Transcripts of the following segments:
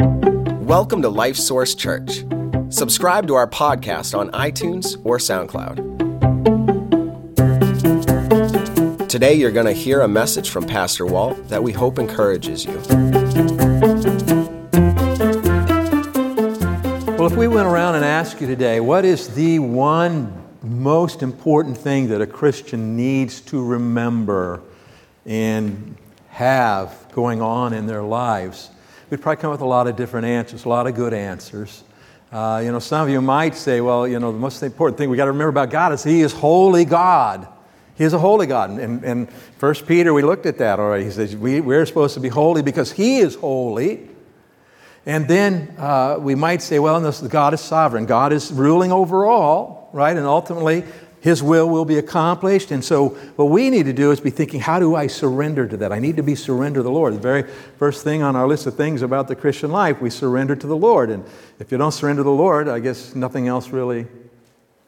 Welcome to Life Source Church. Subscribe to our podcast on iTunes or SoundCloud. Today, you're going to hear a message from Pastor Walt that we hope encourages you. Well, if we went around and asked you today, what is the one most important thing that a Christian needs to remember and have going on in their lives? We'd probably come up with a lot of different answers, a lot of good answers. Uh, you know, some of you might say, well, you know, the most important thing we got to remember about God is He is holy God. He is a holy God. And, and 1 Peter, we looked at that already. He says we, we're supposed to be holy because He is holy. And then uh, we might say, well, this, God is sovereign. God is ruling over all, right? And ultimately, His will will be accomplished. And so, what we need to do is be thinking, how do I surrender to that? I need to be surrendered to the Lord. The very first thing on our list of things about the Christian life, we surrender to the Lord. And if you don't surrender to the Lord, I guess nothing else really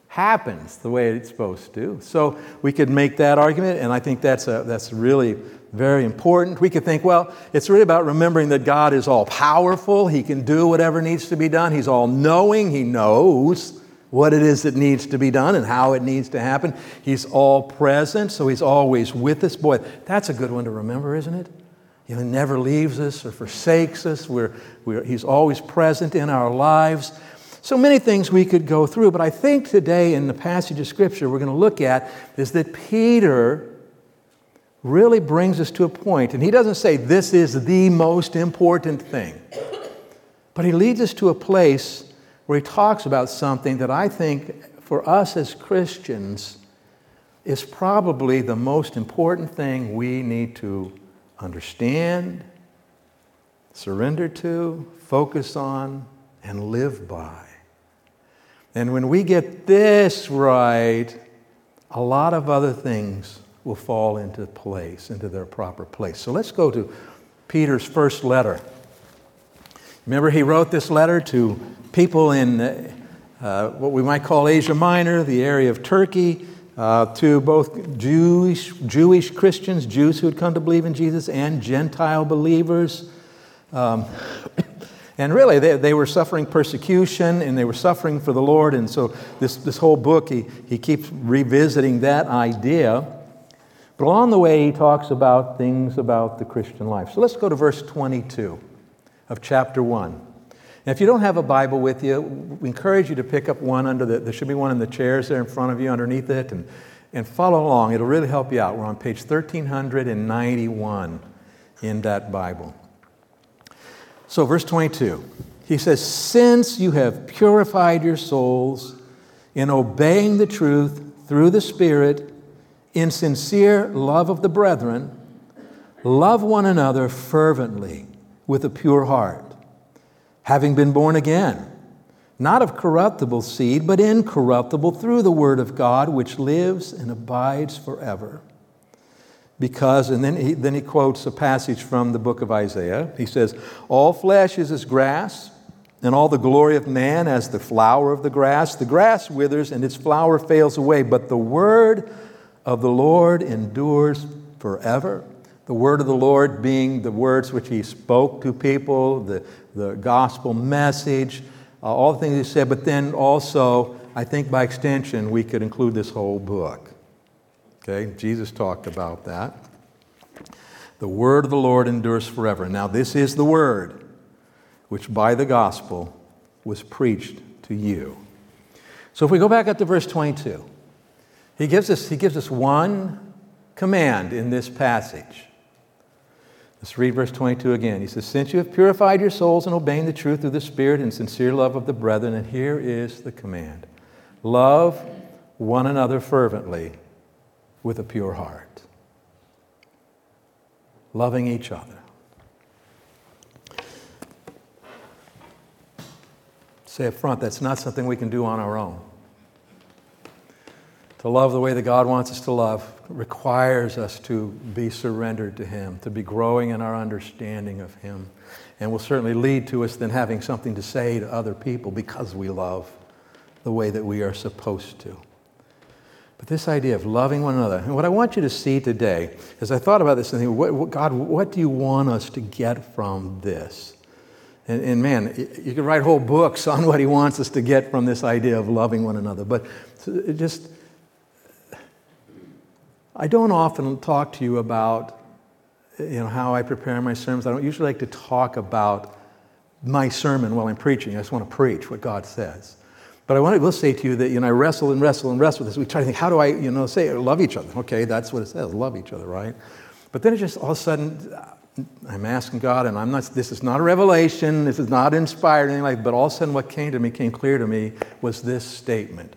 happens the way it's supposed to. So we could make that argument, and I think that's, a, that's really very important. We could think, well, it's really about remembering that God is all powerful. He can do whatever needs to be done. He's all knowing. He knows what it is that needs to be done and how it needs to happen. He's all present, so He's always with us. Boy, that's a good one to remember, isn't it? He never leaves us or forsakes us. We're, we're, he's always present in our lives. So many things we could go through, but I think today in the passage of Scripture we're going to look at is that Peter really brings us to a point, and he doesn't say this is the most important thing, but he leads us to a place where he talks about something that I think for us as Christians is probably the most important thing we need to understand, surrender to, focus on, and live by. And when we get this right, a lot of other things will fall into place, into their proper place. So let's go to Peter's first letter. Remember, he wrote this letter to people in uh, what we might call Asia Minor, the area of Turkey, uh, to both Jewish, Jewish Christians, Jews who had come to believe in Jesus, and Gentile believers. Um, and really, they, they were suffering persecution and they were suffering for the Lord. And so, this, this whole book, he, he keeps revisiting that idea. But along the way, he talks about things about the Christian life. So let's go to verse 22 of chapter 1. And if you don't have a Bible with you, we encourage you to pick up one under the, there should be one in the chairs there in front of you underneath it and, and follow along. It'll really help you out. We're on page 1391 in that Bible. So, verse 22, he says, Since you have purified your souls in obeying the truth through the Spirit, in sincere love of the brethren, love one another fervently with a pure heart, having been born again, not of corruptible seed, but incorruptible through the word of God, which lives and abides forever. Because, and then he, then he quotes a passage from the book of Isaiah. He says, All flesh is as grass, and all the glory of man as the flower of the grass. The grass withers and its flower fails away, but the word of the Lord endures forever. The word of the Lord being the words which he spoke to people, the, the gospel message, uh, all the things he said, but then also, I think by extension, we could include this whole book. Okay, Jesus talked about that. The word of the Lord endures forever. Now, this is the word which by the gospel was preached to you. So if we go back up to verse 22, he gives us, he gives us one command in this passage. Let's read verse 22 again. He says, Since you have purified your souls in obeying the truth through the Spirit and sincere love of the brethren, and here is the command love one another fervently with a pure heart. Loving each other. Say up front, that's not something we can do on our own. To love the way that God wants us to love requires us to be surrendered to Him, to be growing in our understanding of Him, and will certainly lead to us then having something to say to other people because we love the way that we are supposed to. But this idea of loving one another, and what I want you to see today, as I thought about this and think, what, what, God, what do you want us to get from this? And, and, man, you could write whole books on what he wants us to get from this idea of loving one another. But just, I don't often talk to you about you know, how I prepare my sermons. I don't usually like to talk about my sermon while I'm preaching. I just want to preach what God says. But I want to say to you that you know I wrestle and wrestle and wrestle with this. We try to think, how do I you know say love each other? Okay, that's what it says, love each other, right? But then it just all of a sudden I'm asking God, and I'm not, this is not a revelation, this is not inspired, anything like but all of a sudden what came to me, came clear to me, was this statement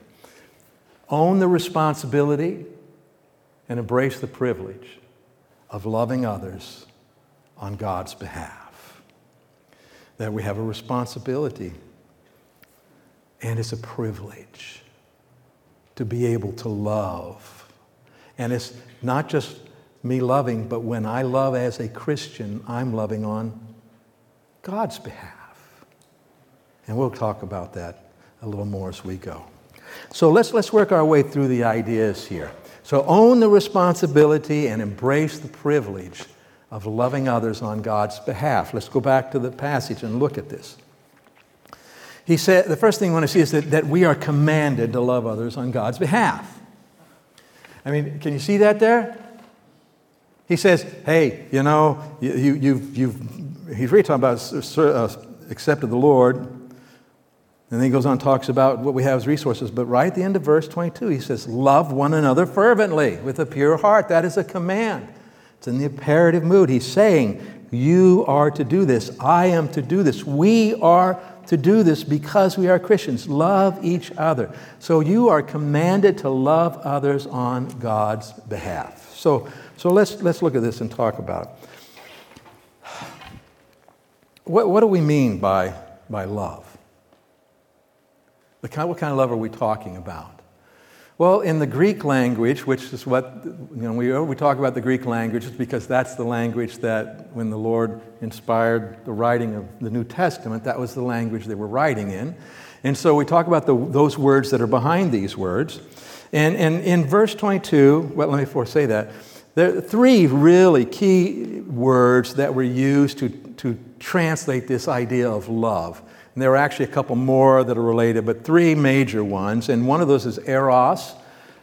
Own the responsibility and embrace the privilege of loving others on God's behalf. That we have a responsibility and it's a privilege to be able to love. And it's not just me loving, but when I love as a Christian, I'm loving on God's behalf. And we'll talk about that a little more as we go. So let's, let's work our way through the ideas here. So own the responsibility and embrace the privilege of loving others on God's behalf. Let's go back to the passage and look at this. He said, the first thing I want to see is that, that we are commanded to love others on God's behalf. I mean, can you see that there? He says, hey, you know, you, you, you've, you've, he's really talking about uh, accepted the Lord. And then he goes on and talks about what we have as resources. But right at the end of verse 22, he says, Love one another fervently with a pure heart. That is a command. It's in the imperative mood. He's saying, You are to do this. I am to do this. We are to do this because we are Christians. Love each other. So you are commanded to love others on God's behalf. So so let's, let's look at this and talk about it. What, what do we mean by, by love? The kind, what kind of love are we talking about? Well, in the Greek language, which is what, you know, we, we talk about the Greek language because that's the language that when the Lord inspired the writing of the New Testament, that was the language they were writing in. And so we talk about the, those words that are behind these words. And, and in verse 22, well, let me before say that, there are three really key words that were used to, to translate this idea of love. And there are actually a couple more that are related, but three major ones. And one of those is eros,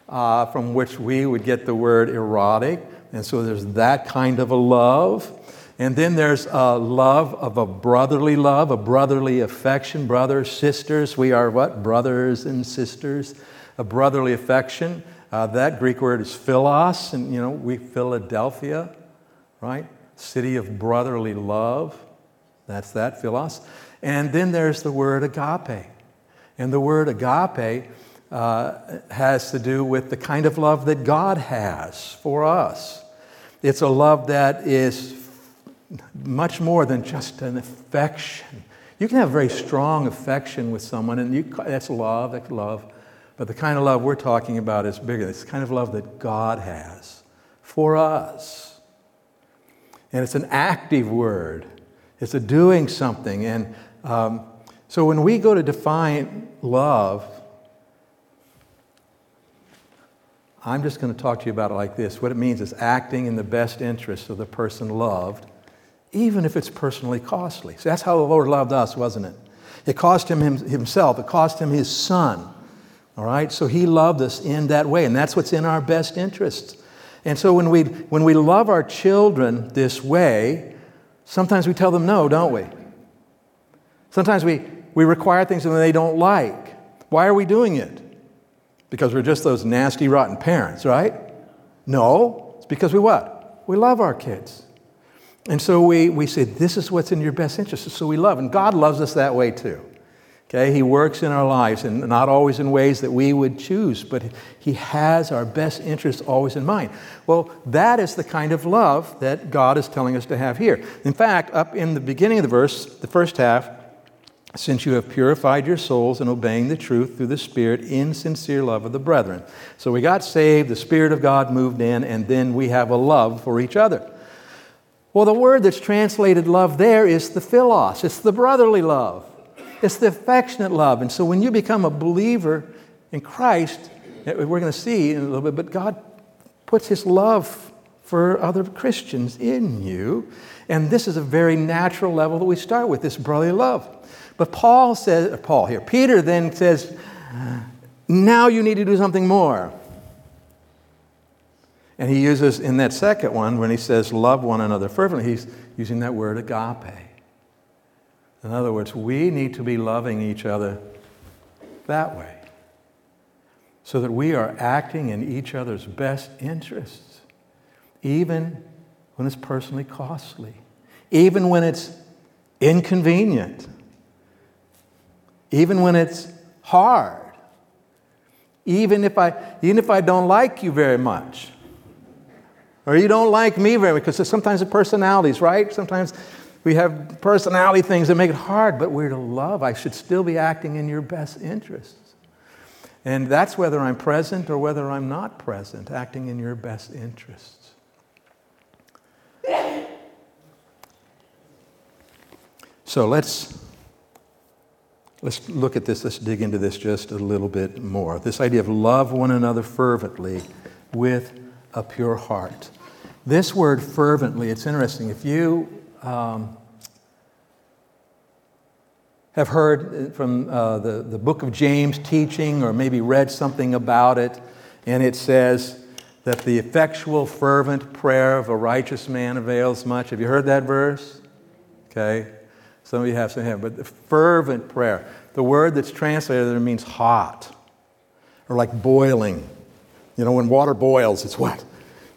uh, from which we would get the word erotic. And so there's that kind of a love. And then there's a love of a brotherly love, a brotherly affection. Brothers, sisters, we are what? Brothers and sisters. A brotherly affection. Uh, that Greek word is philos, and you know, we Philadelphia, right? City of brotherly love. That's that, philos. And then there's the word agape. And the word agape uh, has to do with the kind of love that God has for us. It's a love that is much more than just an affection. You can have very strong affection with someone, and you, that's love, that's love. But the kind of love we're talking about is bigger. It's the kind of love that God has for us. And it's an active word, it's a doing something. And um, so when we go to define love, I'm just going to talk to you about it like this. What it means is acting in the best interest of the person loved, even if it's personally costly. So that's how the Lord loved us, wasn't it? It cost him himself, it cost him his son. All right? So he loved us in that way, and that's what's in our best interests. And so when we, when we love our children this way, sometimes we tell them no, don't we? Sometimes we, we require things that they don't like. Why are we doing it? Because we're just those nasty, rotten parents, right? No, it's because we what? We love our kids. And so we, we say, this is what's in your best interest. So we love. And God loves us that way too. Okay, he works in our lives and not always in ways that we would choose, but he has our best interests always in mind. Well, that is the kind of love that God is telling us to have here. In fact, up in the beginning of the verse, the first half, since you have purified your souls in obeying the truth through the Spirit in sincere love of the brethren. So we got saved, the Spirit of God moved in, and then we have a love for each other. Well, the word that's translated love there is the philos, it's the brotherly love. It's the affectionate love. And so when you become a believer in Christ, eh, we're going to see in a little bit, but God puts His love for other Christians in you. And this is a very natural level that we start with, this brotherly love. But Paul says, Paul here, Peter then says, now you need to do something more. And he uses in that second one, when he says, love one another fervently, he's using that word agape. In other words, we need to be loving each other that way so that we are acting in each other's best interests, even when it's personally costly, even when it's inconvenient, even when it's hard, even if I, even if I don't like you very much. Or you don't like me very much, because sometimes the personalities, right? Sometimes we have personality things that make it hard, but we're to love. I should still be acting in your best interests. And that's whether I'm present or whether I'm not present, acting in your best interests. So let's, let's look at this, let's dig into this just a little bit more. This idea of love one another fervently with a pure heart. This word fervently, it's interesting. If you um, have heard from uh, the, the book of James teaching or maybe read something about it, and it says that the effectual, fervent prayer of a righteous man avails much. Have you heard that verse? Okay. Some of you have, some have. But fervent prayer, the word that's translated there means hot or like boiling. You know, when water boils, it's what?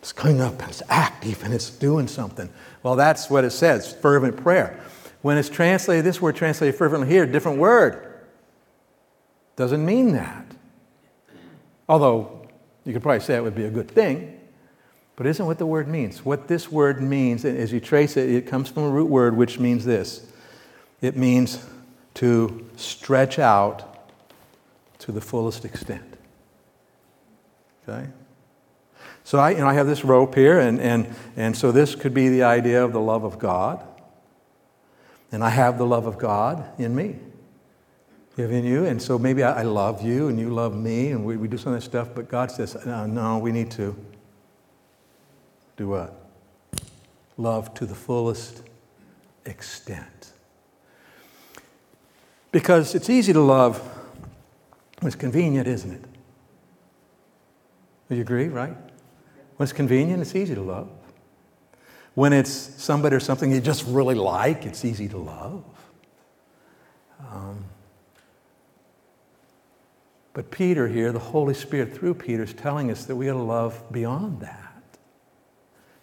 It's coming up and it's active and it's doing something. Well, that's what it says fervent prayer. When it's translated, this word translated fervently here, different word. Doesn't mean that. Although you could probably say it would be a good thing, but isn't what the word means. What this word means, as you trace it, it comes from a root word which means this it means to stretch out to the fullest extent. Okay? So I, you know, I have this rope here, and, and, and so this could be the idea of the love of God. And I have the love of God in me, have in you. And so maybe I, I love you and you love me, and we, we do some of that stuff, but God says, no, no, we need to do what? Love to the fullest extent. Because it's easy to love when it's convenient, isn't it? Do you agree, right? When it's convenient, it's easy to love. When it's somebody or something you just really like, it's easy to love. Um, but Peter here, the Holy Spirit through Peter, is telling us that we got to love beyond that.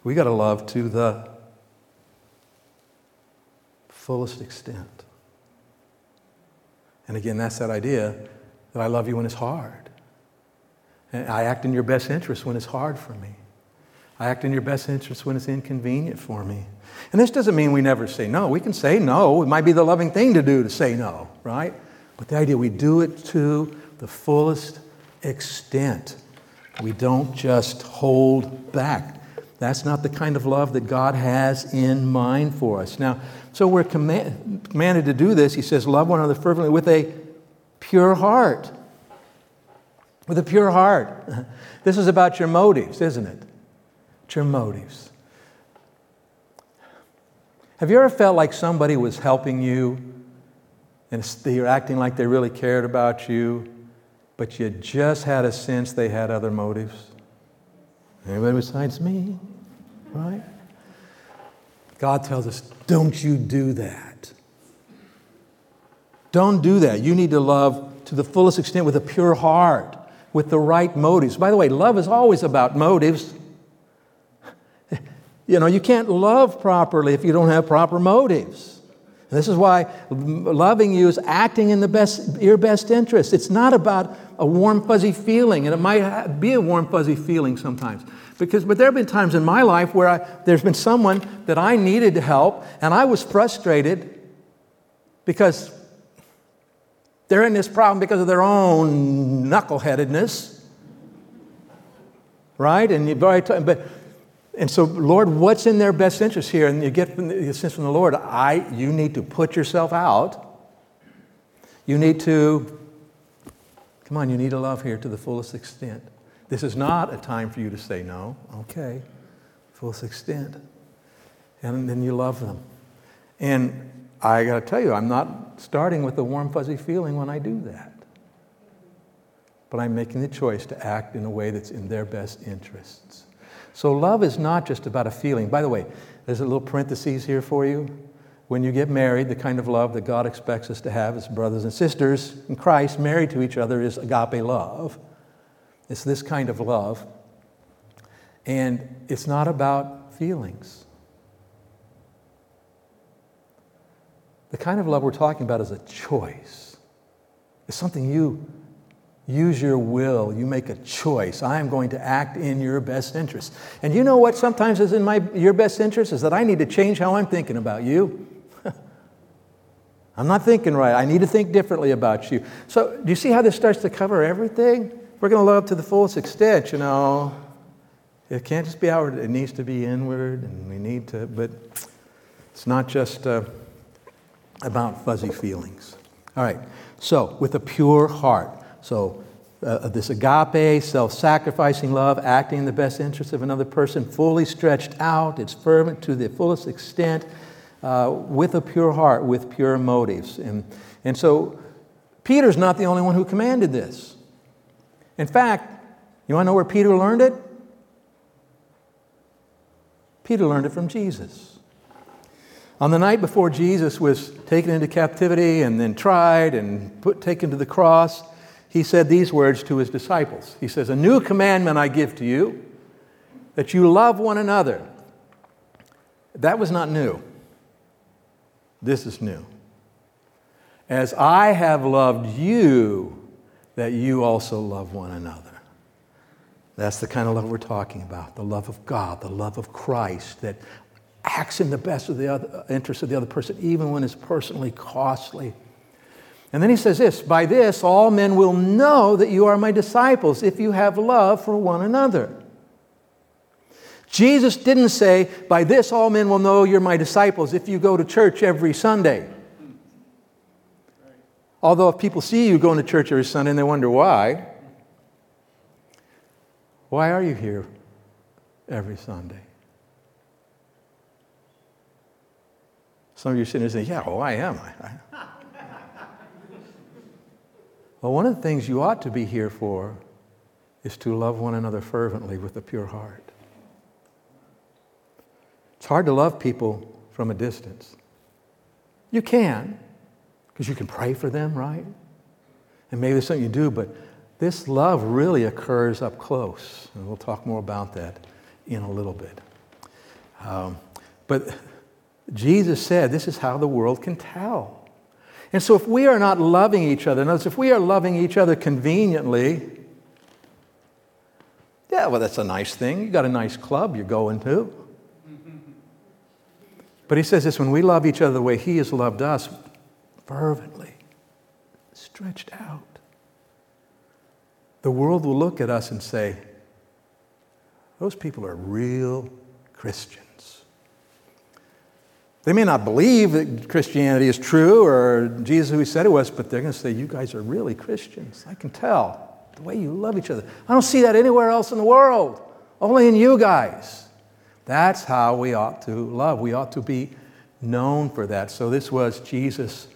We got to love to the fullest extent. And again, that's that idea that I love you when it's hard. And I act in your best interest when it's hard for me. I act in your best interest when it's inconvenient for me. And this doesn't mean we never say no. We can say no. It might be the loving thing to do to say no, right? But the idea we do it to the fullest extent. We don't just hold back. That's not the kind of love that God has in mind for us. Now, so we're command, commanded to do this. He says, Love one another fervently with a pure heart. With a pure heart. This is about your motives, isn't it? It's your motives. Have you ever felt like somebody was helping you and you're acting like they really cared about you, but you just had a sense they had other motives? Anybody besides me? Right? God tells us, don't you do that. Don't do that. You need to love to the fullest extent with a pure heart, with the right motives. By the way, love is always about motives. You know, you can't love properly if you don't have proper motives. This is why loving you is acting in the best, your best interest. It's not about a warm, fuzzy feeling, and it might be a warm, fuzzy feeling sometimes. Because, but there have been times in my life where I, there's been someone that I needed to help, and I was frustrated because they're in this problem because of their own knuckleheadedness, right? And you, but and so, Lord, what's in their best interest here? And you get the sense from the Lord, I, you need to put yourself out. You need to, come on, you need to love here to the fullest extent. This is not a time for you to say no. Okay, fullest extent. and then you love them. And I got to tell you, I'm not starting with a warm, fuzzy feeling when I do that. But I'm making the choice to act in a way that's in their best interests. So, love is not just about a feeling. By the way, there's a little parenthesis here for you. When you get married, the kind of love that God expects us to have as brothers and sisters in Christ, married to each other, is agape love. It's this kind of love. And it's not about feelings. The kind of love we're talking about is a choice. It's something you use your will, you make a choice. I am going to act in your best interest. And you know what sometimes is in my your best interest is that I need to change how I'm thinking about you. I'm not thinking right. I need to think differently about you. So, do you see how this starts to cover everything? We're going to love to the fullest extent, you know. It can't just be outward, it needs to be inward, and we need to, but it's not just. Uh, about fuzzy feelings. All right, so with a pure heart. So, uh, this agape, self sacrificing love, acting in the best interest of another person, fully stretched out, it's fervent to the fullest extent, uh, with a pure heart, with pure motives. And, and so, Peter's not the only one who commanded this. In fact, you want to know where Peter learned it? Peter learned it from Jesus. On the night before Jesus was taken into captivity and then tried and put, taken to the cross, he said these words to his disciples. He says, A new commandment I give to you, that you love one another. That was not new. This is new. As I have loved you, that you also love one another. That's the kind of love we're talking about the love of God, the love of Christ, that acts in the best of the other, interest of the other person, even when it's personally costly. And then he says this By this, all men will know that you are my disciples if you have love for one another. Jesus didn't say, By this, all men will know you're my disciples if you go to church every Sunday. Although, if people see you going to church every Sunday and they wonder why, why are you here every Sunday? Some of you are sitting there saying, Yeah, well, I am. well, one of the things you ought to be here for is to love one another fervently with a pure heart. It's hard to love people from a distance. You can, because you can pray for them, right? And maybe there's something you do, but this love really occurs up close. And we'll talk more about that in a little bit. Um, but Jesus said this is how the world can tell. And so if we are not loving each other, words, if we are loving each other conveniently, yeah, well, that's a nice thing. You got a nice club you're going to. But he says this when we love each other the way he has loved us, fervently, stretched out, the world will look at us and say, those people are real Christians. They may not believe that Christianity is true or Jesus who he said it was, but they're going to say, You guys are really Christians. I can tell the way you love each other. I don't see that anywhere else in the world, only in you guys. That's how we ought to love. We ought to be known for that. So, this was Jesus'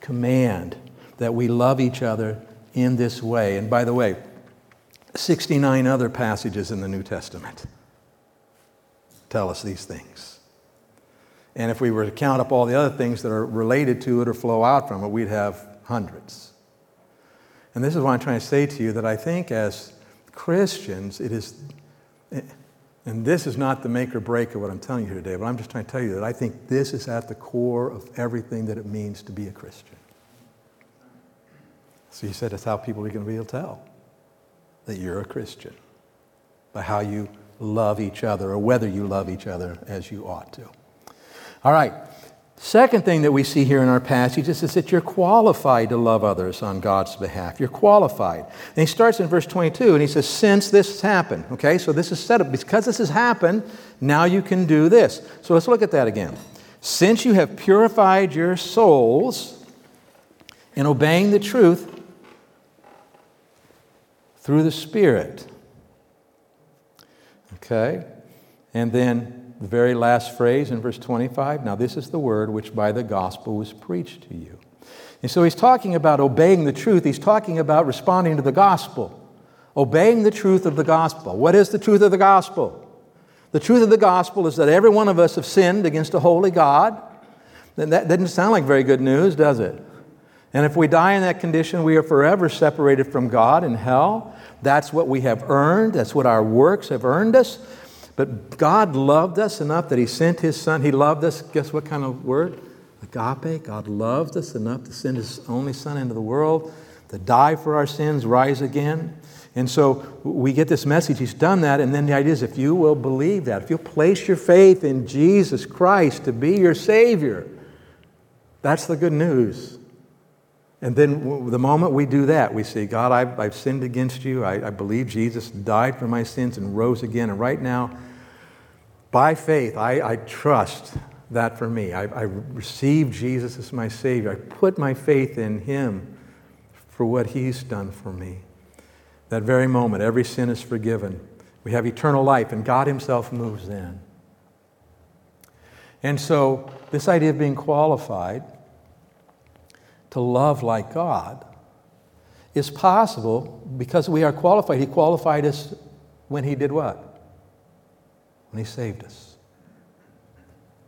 command that we love each other in this way. And by the way, 69 other passages in the New Testament tell us these things. And if we were to count up all the other things that are related to it or flow out from it, we'd have hundreds. And this is what I'm trying to say to you that I think as Christians, it is, and this is not the make or break of what I'm telling you today, but I'm just trying to tell you that I think this is at the core of everything that it means to be a Christian. So he said that's how people are going to be able to tell that you're a Christian by how you love each other or whether you love each other as you ought to. All right. Second thing that we see here in our passage is, that you're qualified to love others on God's behalf. You're qualified. And he starts in verse 22 and he says, Since this has happened. Okay, so this is set up. Because this has happened, now you can do this. So let's look at that again. Since you have purified your souls in obeying the truth through the Spirit. Okay? And then the very last phrase in verse 25 now, this is the word which by the gospel was preached to you. And so he's talking about obeying the truth. He's talking about responding to the gospel, obeying the truth of the gospel. What is the truth of the gospel? The truth of the gospel is that every one of us have sinned against a holy God. That doesn't sound like very good news, does it? And if we die in that condition, we are forever separated from God in hell. That's what we have earned, that's what our works have earned us. But God loved us enough that He sent His Son. He loved us, guess what kind of word? Agape. God loved us enough to send His only Son into the world to die for our sins, rise again. And so we get this message, He's done that. And then the idea is if you will believe that, if you'll place your faith in Jesus Christ to be your Savior, that's the good news. And then the moment we do that, we say, God, I've, I've sinned against you. I, I, believe Jesus died for my sins and rose again. And right now, by faith, I, I trust that for me. I, I receive Jesus as my Savior. I put my faith in Him for what He's done for me. That very moment, every sin is forgiven. We have eternal life, and God Himself moves in. And so, this idea of being qualified to love like God is possible because we are qualified. He qualified us when He did what? When He saved us.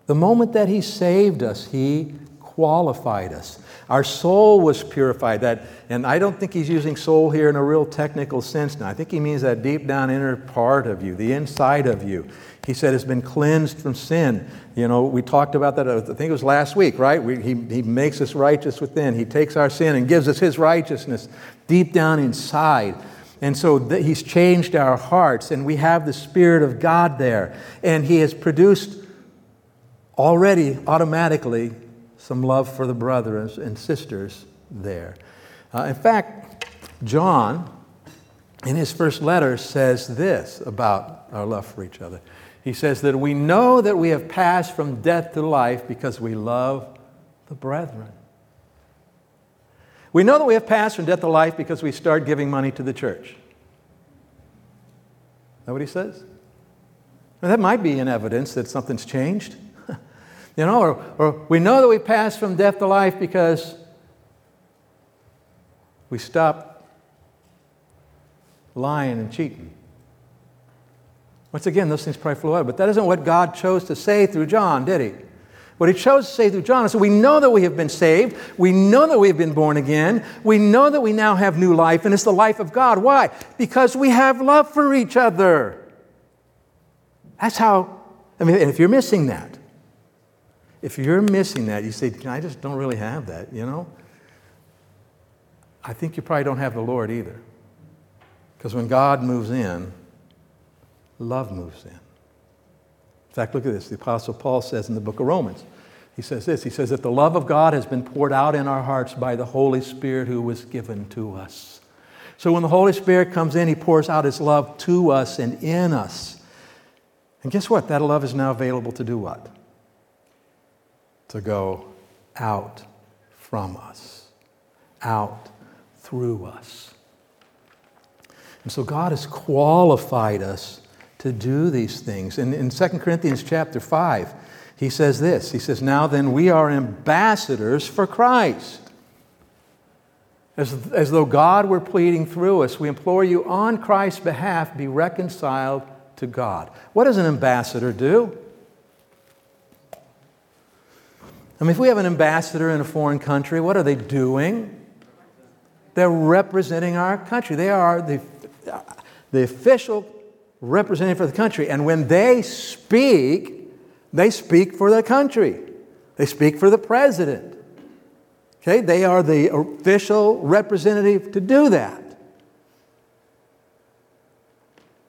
The moment that He saved us, He qualified us. Our soul was purified. That, and I don't think he's using soul here in a real technical sense now. I think he means that deep down inner part of you, the inside of you. He said has been cleansed from sin. You know, we talked about that, uh, I think it was last week, right? We, he, he makes us righteous within. He takes our sin and gives us his righteousness deep down inside. And so th- he's changed our hearts, and we have the Spirit of God there. And he has produced already automatically some love for the brothers and sisters there. Uh, in fact, John, in his first letter, says this about our love for each other. He says that we know that we have passed from death to life because we love the brethren. We know that we have passed from death to life because we start giving money to the church. Is that what he says? Well, that might be an evidence that something's changed. You know, or, or we know that we passed from death to life because we stopped lying and cheating. Once again, those things probably flow out, but that isn't what God chose to say through John, did he? What he chose to say through John is so we know that we have been saved. We know that we have been born again. We know that we now have new life, and it's the life of God. Why? Because we have love for each other. That's how, I mean, if you're missing that, if you're missing that, you say, I just don't really have that, you know? I think you probably don't have the Lord either. Because when God moves in, love moves in. In fact, look at this. The Apostle Paul says in the book of Romans, he says this He says that the love of God has been poured out in our hearts by the Holy Spirit who was given to us. So when the Holy Spirit comes in, he pours out his love to us and in us. And guess what? That love is now available to do what? To go out from us, out through us. And so God has qualified us to do these things. And in 2 Corinthians chapter 5, he says this He says, Now then, we are ambassadors for Christ. As, as though God were pleading through us, we implore you on Christ's behalf, be reconciled to God. What does an ambassador do? I mean, if we have an ambassador in a foreign country, what are they doing? They're representing our country. They are the, the official representative for the country. And when they speak, they speak for the country, they speak for the president. Okay, they are the official representative to do that.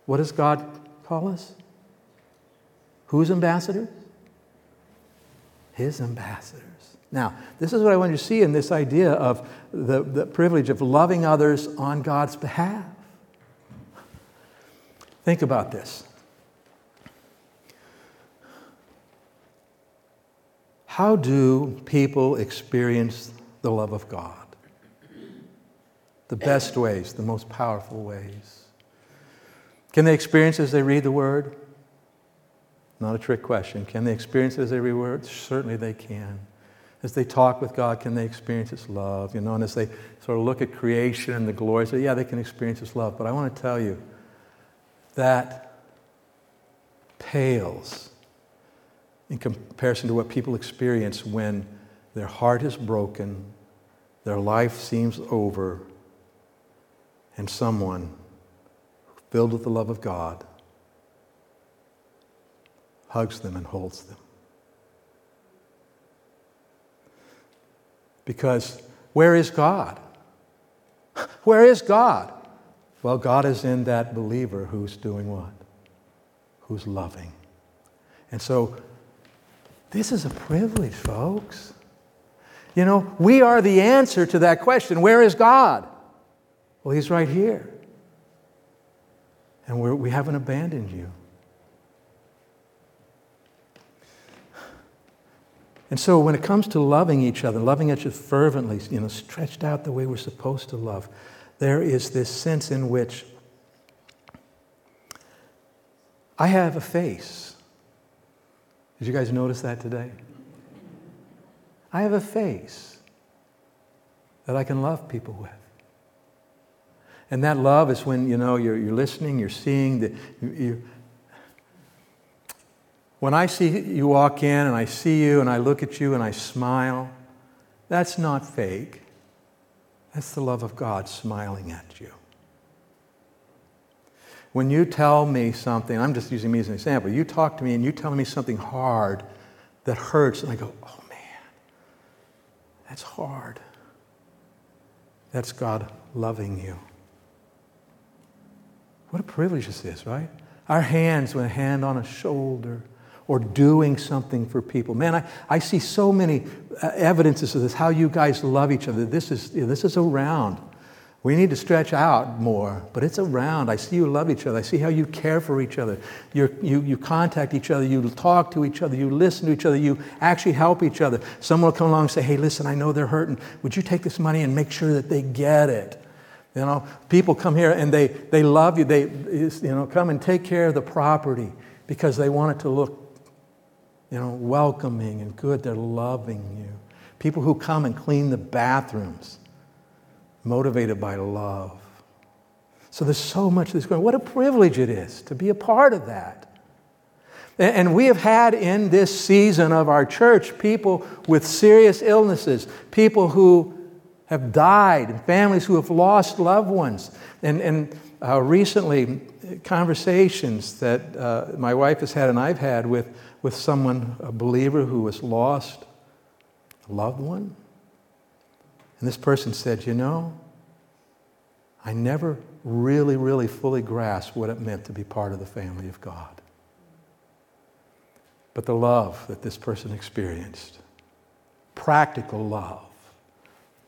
What does God call us? Whose ambassadors? His ambassadors. Now, this is what I want you to see in this idea of the, the privilege of loving others on God's behalf. Think about this. How do people experience the love of God? The best ways, the most powerful ways. Can they experience as they read the Word? Not a trick question. Can they experience it as they reward? Certainly they can. As they talk with God, can they experience His love? You know, and as they sort of look at creation and the glory, say, yeah, they can experience His love. But I want to tell you that pales in comparison to what people experience when their heart is broken, their life seems over, and someone filled with the love of God hugs them and holds them. Because where is God? Where is God? Well, God is in that believer who's doing what? Who's loving. And so, this is a privilege, folks. You know, we are the answer to that question where is God? Well, He's right here. And we haven't abandoned you. And so when it comes to loving each other, loving each other fervently, you know, stretched out the way we're supposed to love, there is this sense in which I have a face. Did you guys notice that today? I have a face that I can love people with. And that love is when, you know, you're, you're listening, you're seeing, the, you, when I see you walk in and I see you and I look at you and I smile, that's not fake. That's the love of God smiling at you. When you tell me something, I'm just using me as an example, you talk to me and you tell me something hard that hurts, and I go, oh man, that's hard. That's God loving you. What a privilege this is, right? Our hands with a hand on a shoulder or doing something for people. Man, I, I see so many uh, evidences of this, how you guys love each other. This is, this is around. We need to stretch out more, but it's around. I see you love each other. I see how you care for each other. You're, you you contact each other. You talk to each other. You listen to each other. You actually help each other. Someone will come along and say, hey, listen, I know they're hurting. Would you take this money and make sure that they get it? You know, people come here and they, they love you. They you know, come and take care of the property because they want it to look you know, welcoming and good. They're loving you. People who come and clean the bathrooms, motivated by love. So there's so much that's going. What a privilege it is to be a part of that. And we have had in this season of our church people with serious illnesses, people who have died, and families who have lost loved ones. And, and uh, recently, conversations that uh, my wife has had and I've had with with someone, a believer who was lost, a loved one. And this person said, You know, I never really, really fully grasped what it meant to be part of the family of God. But the love that this person experienced, practical love,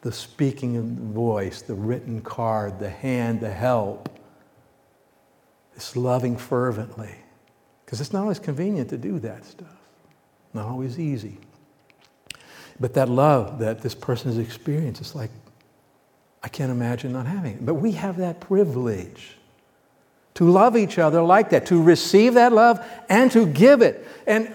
the speaking voice, the written card, the hand, the help, this loving fervently because it's not always convenient to do that stuff, not always easy. But that love that this person has experienced, it's like, I can't imagine not having it. But we have that privilege to love each other like that, to receive that love and to give it. And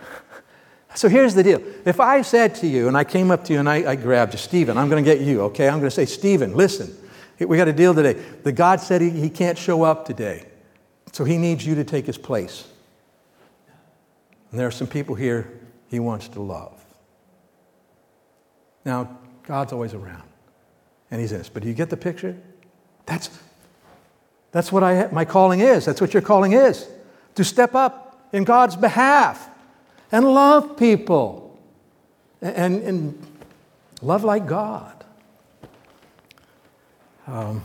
so here's the deal. If I said to you, and I came up to you and I, I grabbed you, Stephen, I'm going to get you, okay? I'm going to say, Stephen, listen, we got a deal today. The God said he, he can't show up today. So he needs you to take his place. And there are some people here he wants to love. Now, God's always around, and he's in us. But do you get the picture? That's, that's what I, my calling is. That's what your calling is to step up in God's behalf and love people and, and love like God. Um,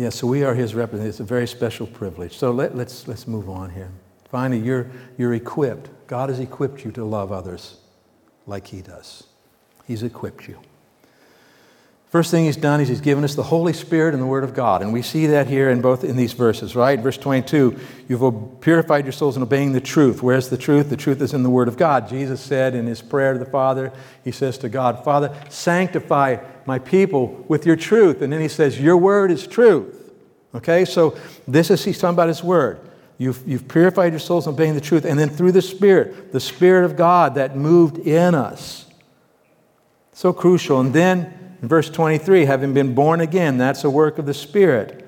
Yeah, so we are his representatives. It's a very special privilege. So let, us let's, let's move on here. Finally, you're, you're equipped. God has equipped you to love others like he does. He's equipped you. First thing he's done is he's given us the Holy Spirit and the Word of God. And we see that here in both in these verses, right? Verse 22, you've purified your souls in obeying the truth. Where's the truth? The truth is in the Word of God. Jesus said in his prayer to the Father, he says to God, Father, sanctify my people with your truth. And then he says, Your word is truth. Okay, so this is, he's talking about his word. You've, you've purified your souls in obeying the truth. And then through the Spirit, the Spirit of God that moved in us. So crucial. And then in verse 23, having been born again, that's a work of the Spirit.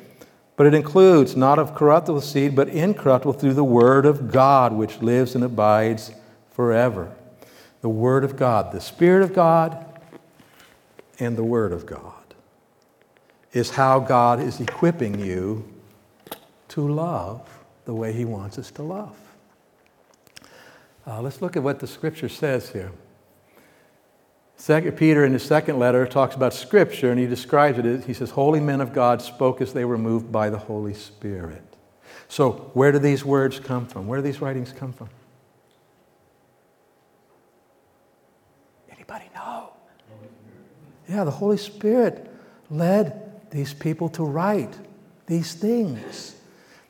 But it includes not of corruptible seed, but incorruptible through the Word of God, which lives and abides forever. The Word of God, the Spirit of God, and the Word of God is how God is equipping you to love the way He wants us to love. Uh, let's look at what the Scripture says here. Second, Peter, in his second letter, talks about Scripture and he describes it. He says, Holy men of God spoke as they were moved by the Holy Spirit. So, where do these words come from? Where do these writings come from? Anybody know? Yeah, the Holy Spirit led these people to write these things.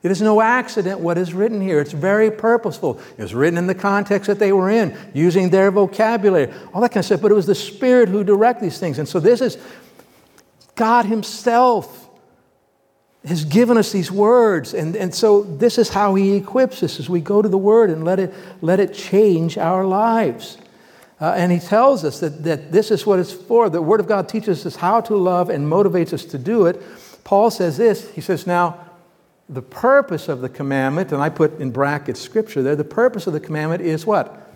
It is no accident what is written here. It's very purposeful. It was written in the context that they were in, using their vocabulary, all that kind of stuff. But it was the Spirit who directed these things. And so this is God Himself has given us these words. And, and so this is how He equips us as we go to the Word and let it, let it change our lives. Uh, and he tells us that, that this is what it's for. The Word of God teaches us how to love and motivates us to do it. Paul says this He says, Now, the purpose of the commandment, and I put in brackets scripture there, the purpose of the commandment is what?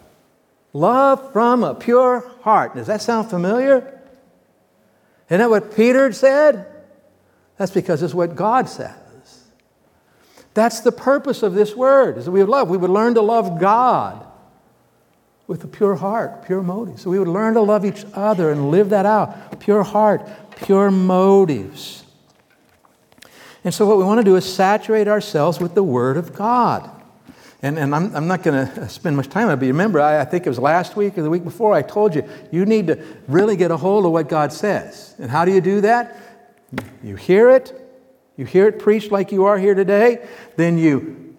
Love from a pure heart. Does that sound familiar? Isn't that what Peter said? That's because it's what God says. That's the purpose of this word, is that we would love. We would learn to love God with a pure heart, pure motives. So we would learn to love each other and live that out. Pure heart, pure motives. And so, what we want to do is saturate ourselves with the Word of God. And, and I'm, I'm not going to spend much time on it, but remember, I, I think it was last week or the week before, I told you, you need to really get a hold of what God says. And how do you do that? You hear it, you hear it preached like you are here today, then you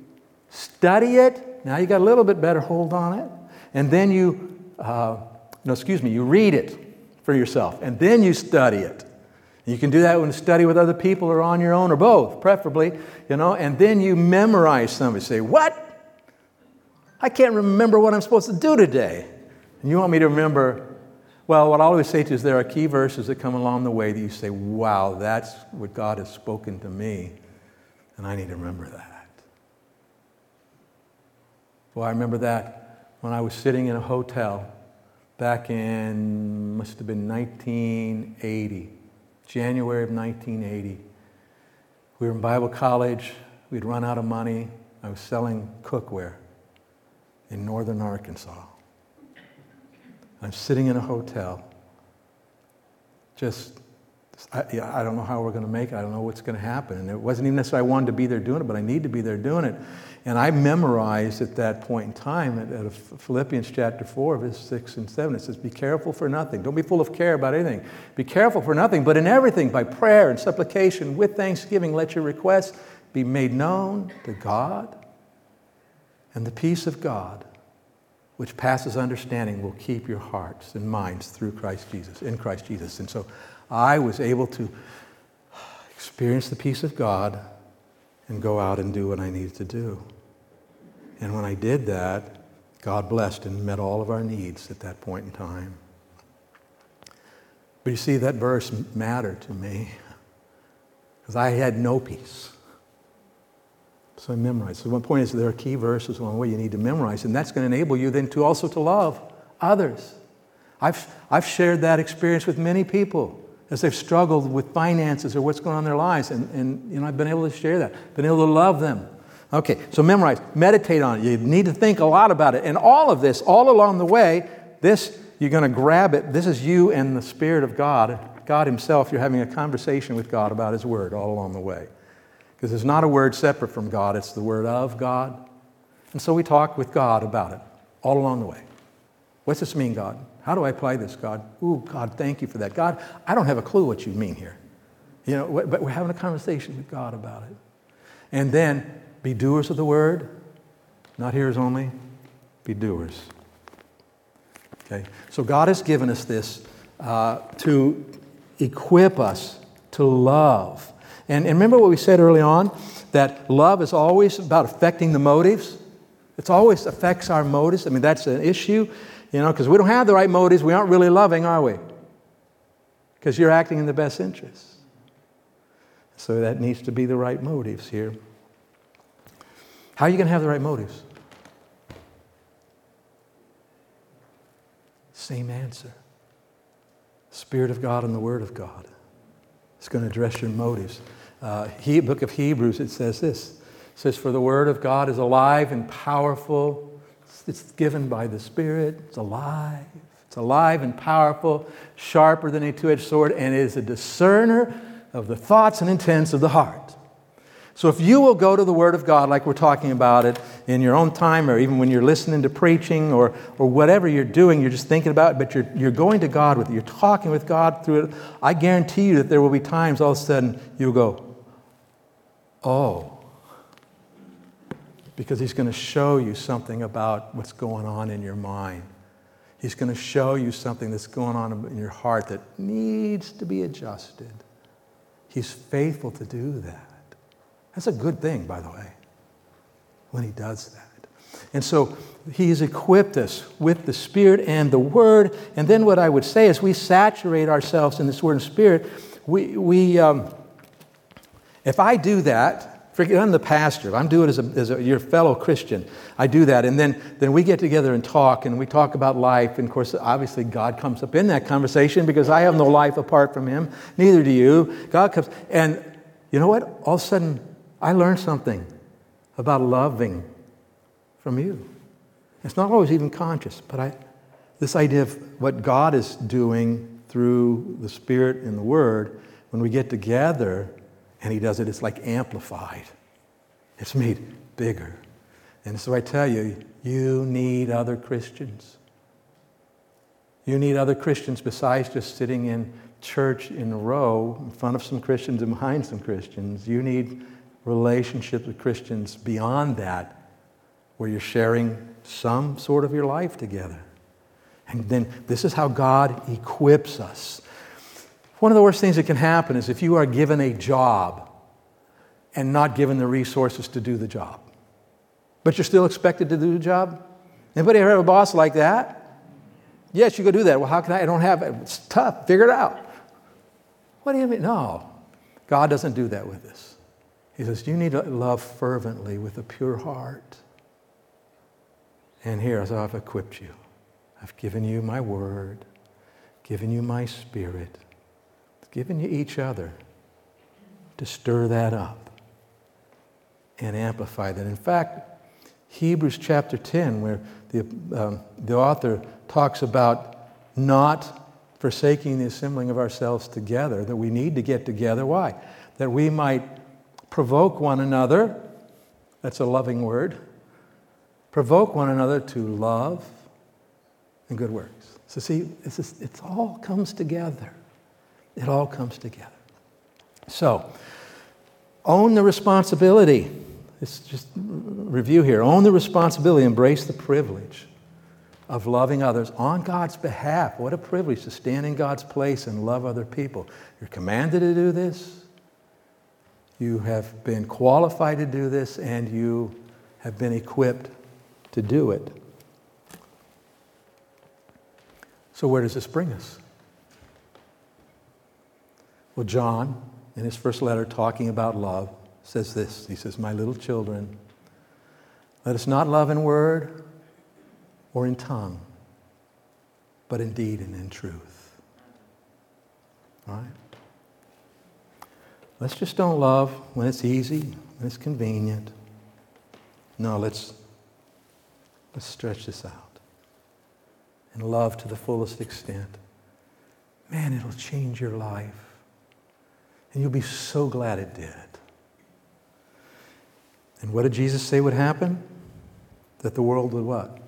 study it. Now you got a little bit better hold on it. And then you, uh, no, excuse me, you read it for yourself. And then you study it. You can do that when you study with other people or on your own or both, preferably, you know, and then you memorize something. Say, What? I can't remember what I'm supposed to do today. And you want me to remember, well, what I always say to you is there are key verses that come along the way that you say, Wow, that's what God has spoken to me, and I need to remember that. Well, I remember that when I was sitting in a hotel back in, must have been 1980 January of 1980. We were in Bible college. We'd run out of money. I was selling cookware in northern Arkansas. I'm sitting in a hotel. Just, I, I don't know how we're going to make it. I don't know what's going to happen. And it wasn't even necessarily I wanted to be there doing it, but I need to be there doing it. And I memorized at that point in time, at, at Philippians chapter 4, verse 6 and 7, it says, Be careful for nothing. Don't be full of care about anything. Be careful for nothing, but in everything, by prayer and supplication, with thanksgiving, let your requests be made known to God. And the peace of God, which passes understanding, will keep your hearts and minds through Christ Jesus, in Christ Jesus. And so I was able to experience the peace of God and go out and do what I needed to do. And when I did that, God blessed and met all of our needs at that point in time. But you see, that verse mattered to me because I had no peace. So I memorized. So one point is there are key verses along the way you need to memorize, and that's going to enable you then to also to love others. I've, I've shared that experience with many people as they've struggled with finances or what's going on in their lives, and, and you know, I've been able to share that, been able to love them. Okay, so memorize, meditate on it. You need to think a lot about it. And all of this, all along the way, this, you're going to grab it. This is you and the Spirit of God, God Himself. You're having a conversation with God about His Word all along the way. Because it's not a word separate from God, it's the Word of God. And so we talk with God about it all along the way. What's this mean, God? How do I apply this, God? Ooh, God, thank you for that. God, I don't have a clue what you mean here. You know, but we're having a conversation with God about it. And then be doers of the word, not hearers only, be doers. Okay? So God has given us this uh, to equip us to love. And, and remember what we said early on? That love is always about affecting the motives. It always affects our motives. I mean, that's an issue, you know, because we don't have the right motives. We aren't really loving, are we? Because you're acting in the best interest. So that needs to be the right motives here. How are you going to have the right motives? Same answer. Spirit of God and the Word of God. It's going to address your motives. Uh, he, book of Hebrews, it says this. It says, For the Word of God is alive and powerful. It's given by the Spirit. It's alive. It's alive and powerful, sharper than a two edged sword, and is a discerner of the thoughts and intents of the heart. So if you will go to the Word of God, like we're talking about it, in your own time, or even when you're listening to preaching or, or whatever you're doing, you're just thinking about it, but you're, you're going to God with it, you're talking with God through it, I guarantee you that there will be times all of a sudden you'll go, oh. Because He's going to show you something about what's going on in your mind. He's going to show you something that's going on in your heart that needs to be adjusted. He's faithful to do that. That's a good thing, by the way, when he does that. And so he's equipped us with the Spirit and the Word. And then what I would say is we saturate ourselves in this Word and Spirit. We, we um, if I do that, forget I'm the pastor, I'm doing it as, a, as a, your fellow Christian. I do that. And then, then we get together and talk, and we talk about life. And of course, obviously, God comes up in that conversation because I have no life apart from Him. Neither do you. God comes. And you know what? All of a sudden, I learned something about loving from you. It's not always even conscious, but I, this idea of what God is doing through the Spirit and the Word, when we get together and He does it, it's like amplified. It's made bigger. And so I tell you, you need other Christians. You need other Christians besides just sitting in church in a row in front of some Christians and behind some Christians. You need relationships with Christians beyond that, where you're sharing some sort of your life together. And then this is how God equips us. One of the worst things that can happen is if you are given a job and not given the resources to do the job, but you're still expected to do the job. Anybody ever have a boss like that? Yes, you go do that. Well, how can I? I don't have it. It's tough. Figure it out. What do you mean? No. God doesn't do that with us. He says, You need to love fervently with a pure heart. And here, as I've equipped you, I've given you my word, given you my spirit, given you each other to stir that up and amplify that. In fact, Hebrews chapter 10, where the, um, the author talks about not forsaking the assembling of ourselves together, that we need to get together. Why? That we might Provoke one another. That's a loving word. Provoke one another to love and good works. So, see, it's just, it all comes together. It all comes together. So, own the responsibility. It's just review here. Own the responsibility, embrace the privilege of loving others on God's behalf. What a privilege to stand in God's place and love other people. You're commanded to do this. You have been qualified to do this, and you have been equipped to do it. So, where does this bring us? Well, John, in his first letter talking about love, says this He says, My little children, let us not love in word or in tongue, but in deed and in truth. All right? Let's just don't love when it's easy, when it's convenient. No, let's, let's stretch this out and love to the fullest extent. Man, it'll change your life. And you'll be so glad it did. And what did Jesus say would happen? That the world would what?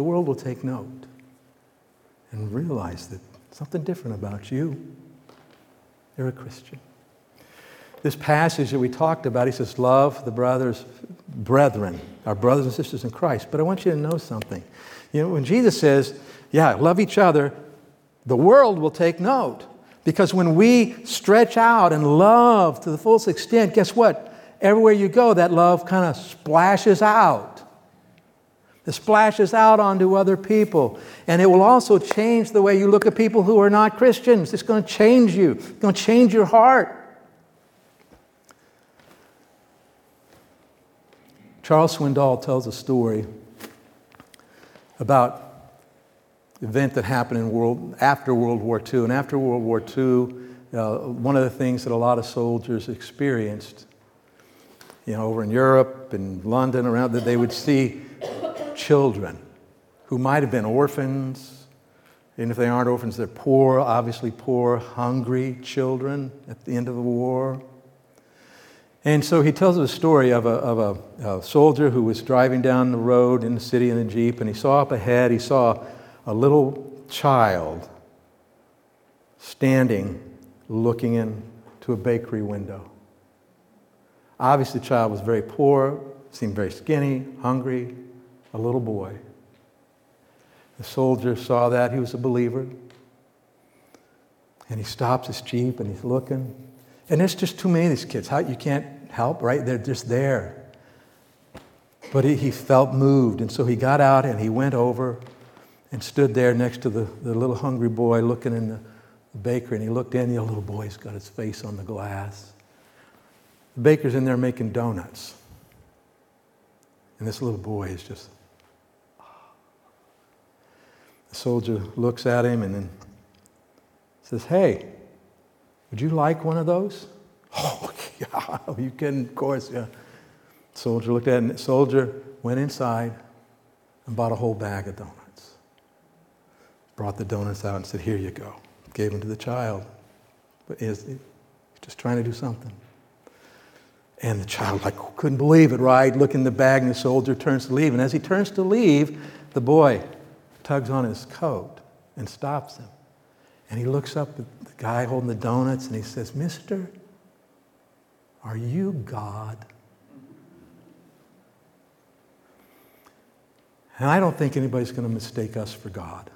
the world will take note and realize that something different about you. You're a Christian. This passage that we talked about, he says, Love the brothers, brethren, our brothers and sisters in Christ. But I want you to know something. You know, when Jesus says, Yeah, love each other, the world will take note. Because when we stretch out and love to the fullest extent, guess what? Everywhere you go, that love kind of splashes out. It splashes out onto other people. And it will also change the way you look at people who are not Christians. It's going to change you, it's going to change your heart. Charles Swindoll tells a story about event that happened in world, after World War II. And after World War II, uh, one of the things that a lot of soldiers experienced, you know, over in Europe and London, around that they would see children who might have been orphans. And if they aren't orphans, they're poor, obviously poor, hungry children at the end of the war. And so he tells a story of, a, of a, a, soldier who was driving down the road in the city in a Jeep, and he saw up ahead, he saw a little child standing looking into a bakery window. Obviously, the child was very poor, seemed very skinny, hungry, a little boy. The soldier saw that. He was a believer. And he stops his Jeep and he's looking. And there's just too many of these kids. How, you can't help, right? They're just there. But he, he felt moved, and so he got out and he went over and stood there next to the, the little hungry boy looking in the, baker. And he looked in, the little boy's got his face on the glass. The baker's in there making donuts. And this little boy is just. The soldier looks at him and then says, Hey, would you like one of those? Oh, yeah, you can, of course, yeah. Soldier looked at it, and the soldier went inside and bought a whole bag of donuts. Brought the donuts out and said, Here you go. Gave them to the child. But he's just trying to do something. And the child like couldn't believe it, right? Look in the bag, and the soldier turns to leave. And as he turns to leave, the boy tugs on his coat and stops him. And he looks up at guy holding the donuts and he says, Mister, are you God? And I don't think anybody's going to mistake us for God.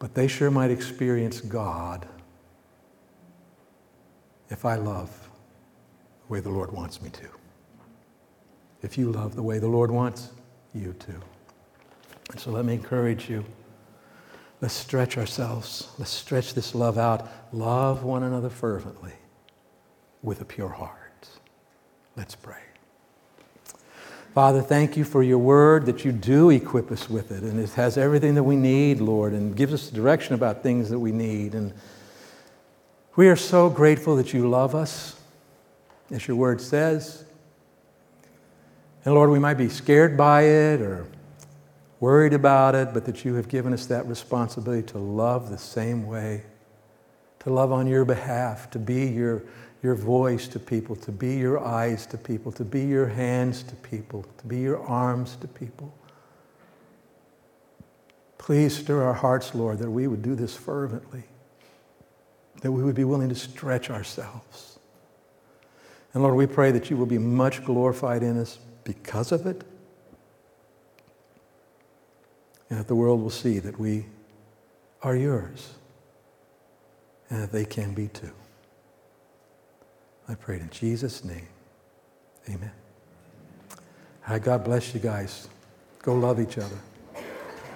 But they sure might experience God if I love the way the Lord wants me to. If you love the way the Lord wants you to. And so let me encourage you. Let's stretch ourselves. Let's stretch this love out. Love one another fervently with a pure heart. Let's pray. Father, thank you for your word that you do equip us with it, and it has everything that we need, Lord, and gives us direction about things that we need. And we are so grateful that you love us, as your word says. And Lord, we might be scared by it or worried about it, but that you have given us that responsibility to love the same way, to love on your behalf, to be your your voice to people, to be your eyes to people, to be your hands to people, to be your arms to people. Please stir our hearts, Lord, that we would do this fervently, that we would be willing to stretch ourselves. And Lord, we pray that you will be much glorified in us because of it, and that the world will see that we are yours, and that they can be too. I prayed in Jesus' name. Amen. God bless you guys. Go love each other.